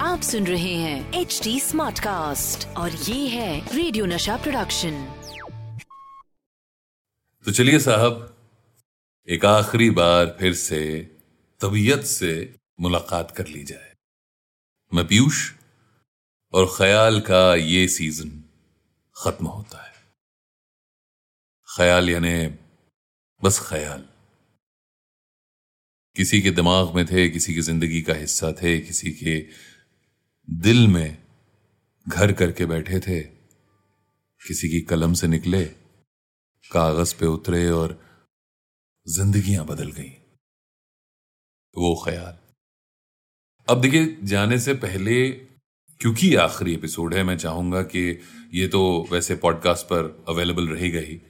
आप सुन रहे हैं एच डी स्मार्ट कास्ट और ये है रेडियो नशा प्रोडक्शन तो चलिए साहब, एक आखिरी बार फिर से तबीयत से मुलाकात कर ली जाए। मैं पीयूष और ख्याल का ये सीज़न खत्म होता है। ख्याल यानी बस ख्याल। किसी के दिमाग में थे, किसी की ज़िंदगी का हिस्सा थे, किसी के दिल में घर करके बैठे थे, किसी की कलम से निकले, कागज़ पे उतरे और जिंदगियाँ बदल गईं। वो ख्याल। अब देखिए, जाने से पहले, क्योंकि आखिरी एपिसोड है, मैं चाहूँगा कि ये तो वैसे पॉडकास्ट पर अवेलेबल रहेगा ही।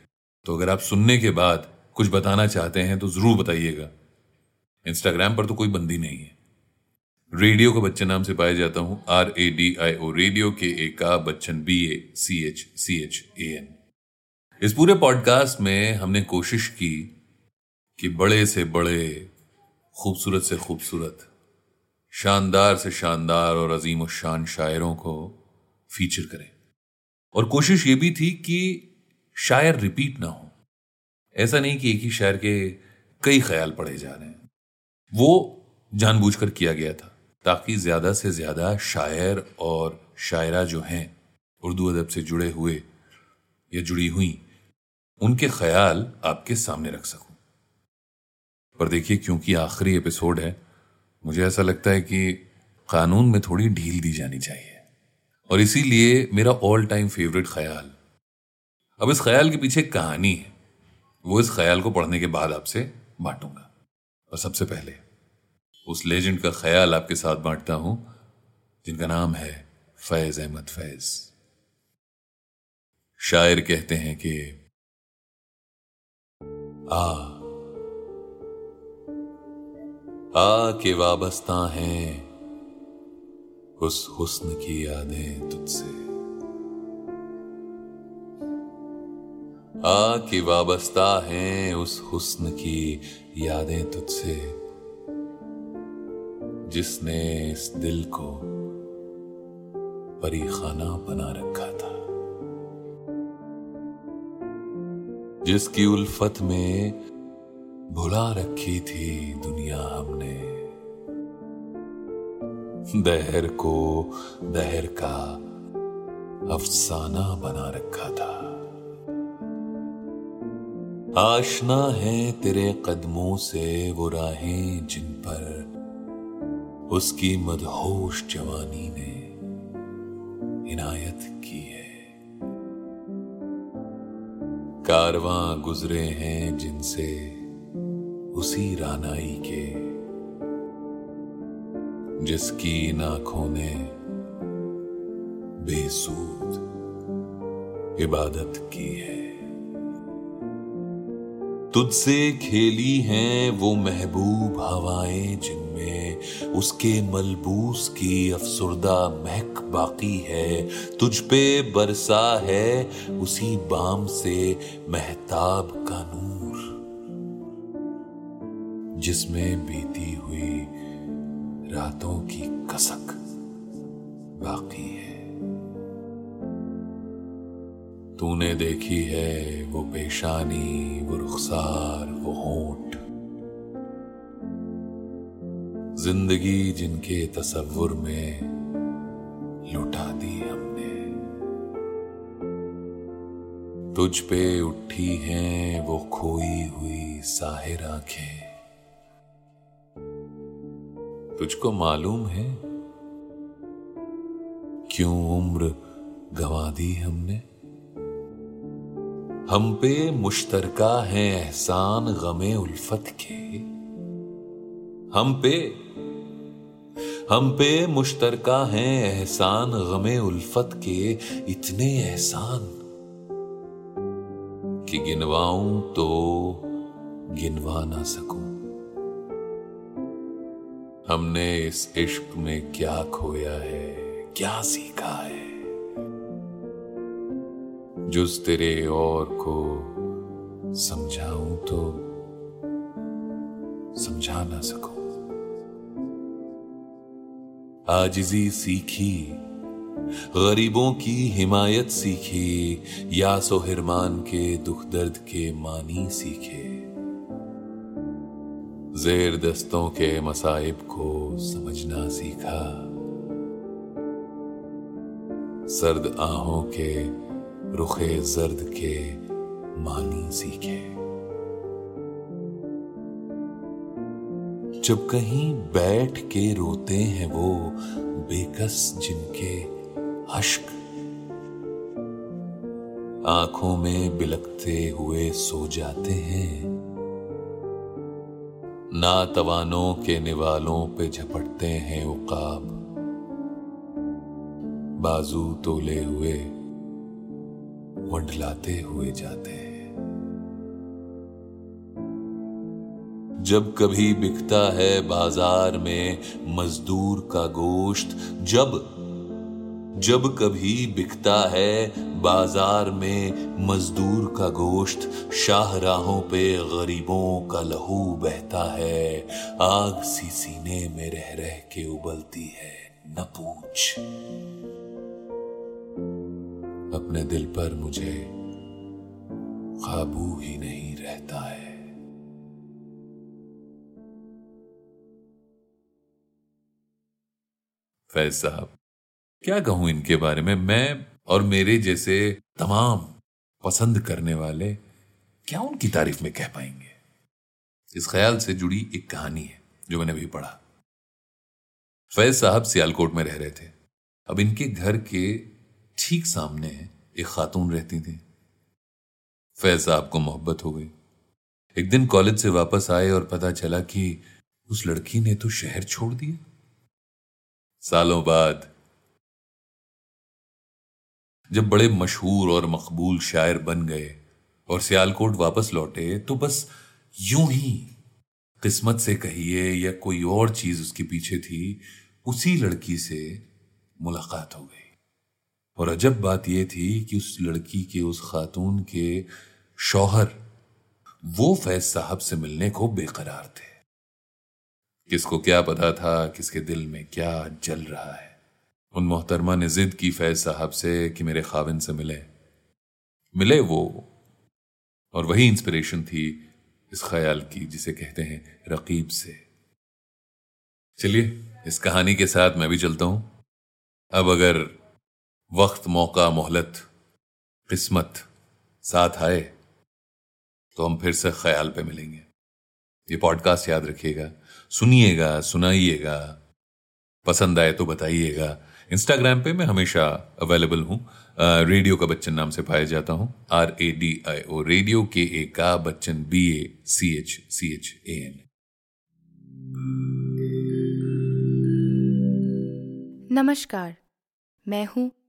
तो अगर आप सुनने के बाद कुछ बताना चाहते हैं तो ज़रूर बताइएगा। इंस्टाग्राम पर तो कोई बंदी नहीं है। रेडियो का बच्चन नाम से पाया जाता हूँ। R A D I O radio के ए का Bachchan B A C H C H A N इस पूरे पॉडकास्ट में हमने कोशिश की कि बड़े से बड़े, खूबसूरत से खूबसूरत, शानदार से शानदार और अजीम और शान शायरों को फीचर करें। और कोशिश ये भी थी कि शायर रिपीट ना हो। ऐसा नहीं कि एक ही शायर के कई ख्याल पढ़े जा रहे हैं। वो जानबूझकर किया गया था, ताकि ज़्यादा से ज़्यादा शायर और शायरा जो हैं, उर्दू अदब से जुड़े हुए या जुड़ी हुई, उनके ख्याल आपके सामने रख सकूँ। पर देखिए, क्योंकि आखिरी एपिसोड है, मुझे ऐसा लगता है कि कानून में थोड़ी ढील दी जानी चाहिए। और इसीलिए मेरा ऑल टाइम फेवरेट ख्याल। अब इस ख्याल के पीछे कहानी है। वो इस ख्याल को पढ़ने के बाद आपसे बांटूँगा। और सबसे पहले, उस लेजेंड का ख्याल आपके साथ बांटता हूँ, जिनका नाम है फैज अहमद फैज। शायर कहते हैं कि, आ आ के वाबस्ता हैं उस हुस्न की यादें तुझसे। आ के वाबस्ता हैं उस हुस्न की यादें तुझसे। जिसने इस दिल को परीखाना बना रखा था। जिसकी उल्फत में भुला रखी थी दुनिया हमने। दहर को दहर का अफसाना बना रखा था। आशना है तेरे कदमों से वो राहें जिन पर उसकी मदहोश जवानी ने इनायत की है। कारवां गुजरे हैं जिनसे उसी रानाई के, जिसकी नाखों ने बेसूद इबादत की है। तुझसे खेली हैं वो महबूब हवाएँ जिनमें उसके मलबूस की अफसरदा महक बाकी है। तुझ पे बरसा है उसी बाम से महताब का नूर, जिसमें बीती हुई रातों की कसक बाकी है। तूने देखी है वो पेशानी, वो रुखसार, वो होंठ। ज़िंदगी जिनके तसव्वुर में लुटा दी हमने। तुझ पे उठी हैं वो खोई हुई साहिर आँखें। तुझको मालूम है? क्यों उम्र गवा दी हमने? हम पे मुश्तरका है एहसान गमे उल्फत के। हम पे हम पे मुश्तरका है एहसान गमे उल्फत के। इतने एहसान कि गिनवाऊं तो गिनवा ना सकूँ। हमने इस इश्क में क्या खोया है, क्या सीखा है? जुस तेरे और को समझाऊं तो समझा ना सकूँ। आजिजी सीखी, गरीबों की हिमायत सीखी या सोहिरमान के दुख दर्द के मानी सीखे। जेर दस्तों के मसाइब को समझना सीखा। सर्द आहों के रुखे जर्द के मानी सीखे। जब कहीं बैठ के रोते हैं वो बेकस जिनके अश्क। आँखों में बिलकते हुए सो जाते हैं। नातवानों के निवालों पे झपटते हैं उकाब। बाजू तोले हुए वंडलाते हुए जाते हैं। जब कभी बिकता है बाज़ार में मजदूर का गोश्त, जब जब कभी बिकता है बाज़ार में मजदूर का गोश्त, शाहराहों पे गरीबों का लहू बहता है, आग सी सीने में रह रह के उबलती है, न पूछ। अपने दिल पर मुझे काबू ही नहीं रहता है। फैज साहब, क्या कहूँ इनके बारे में? मैं और मेरे जैसे तमाम पसंद करने वाले क्या उनकी तारीफ़ में कह पाएँगे? इस ख्याल से जुड़ी एक कहानी है जो मैंने अभी पढ़ा। फैज साहब सियालकोट में रह रहे थे। अब इनके घर के ठीक सामने एक खातून रहती थी। फैज साहब को मोहब्बत हो गई। एक दिन कॉलेज से वापस आए और पता चला कि उस लड़की ने तो शहर छोड़ दिया। सालों बाद जब बड़े मशहूर और मकबूल शायर बन गए और सियालकोट वापस लौटे तो बस यूँ ही किस्मत से कहिए या कोई और चीज़ उसके पीछे थी, उसी लड़की से मुलाकात हो गई। और अजब बात यह थी कि उस लड़की के, उस खातून के शौहर, वो फैज साहब से मिलने को बेकरार थे। किसको क्या पता था किसके दिल में क्या जल रहा है। उन मोहतरमा ने जिद की फैज साहब से कि मेरे खाविन से मिले। मिले वो। और वही इंस्पिरेशन थी इस ख्याल की जिसे कहते हैं रकीब से। चलिए, इस कहानी के साथ मैं भी चलता हूँ। अब अगर वक्त, मौका, मोहलत, किस्मत साथ आए तो हम फिर से ख्याल पे मिलेंगे। ये पॉडकास्ट याद रखिएगा, सुनिएगा, सुनाइएगा, पसंद आए तो बताइएगा। इंस्टाग्राम पे मैं हमेशा अवेलेबल हूँ। रेडियो का बच्चन नाम से पाया जाता हूँ। R A D I O radio के ए का Bachchan B A C H C H A N नमस्कार, मैं हूँ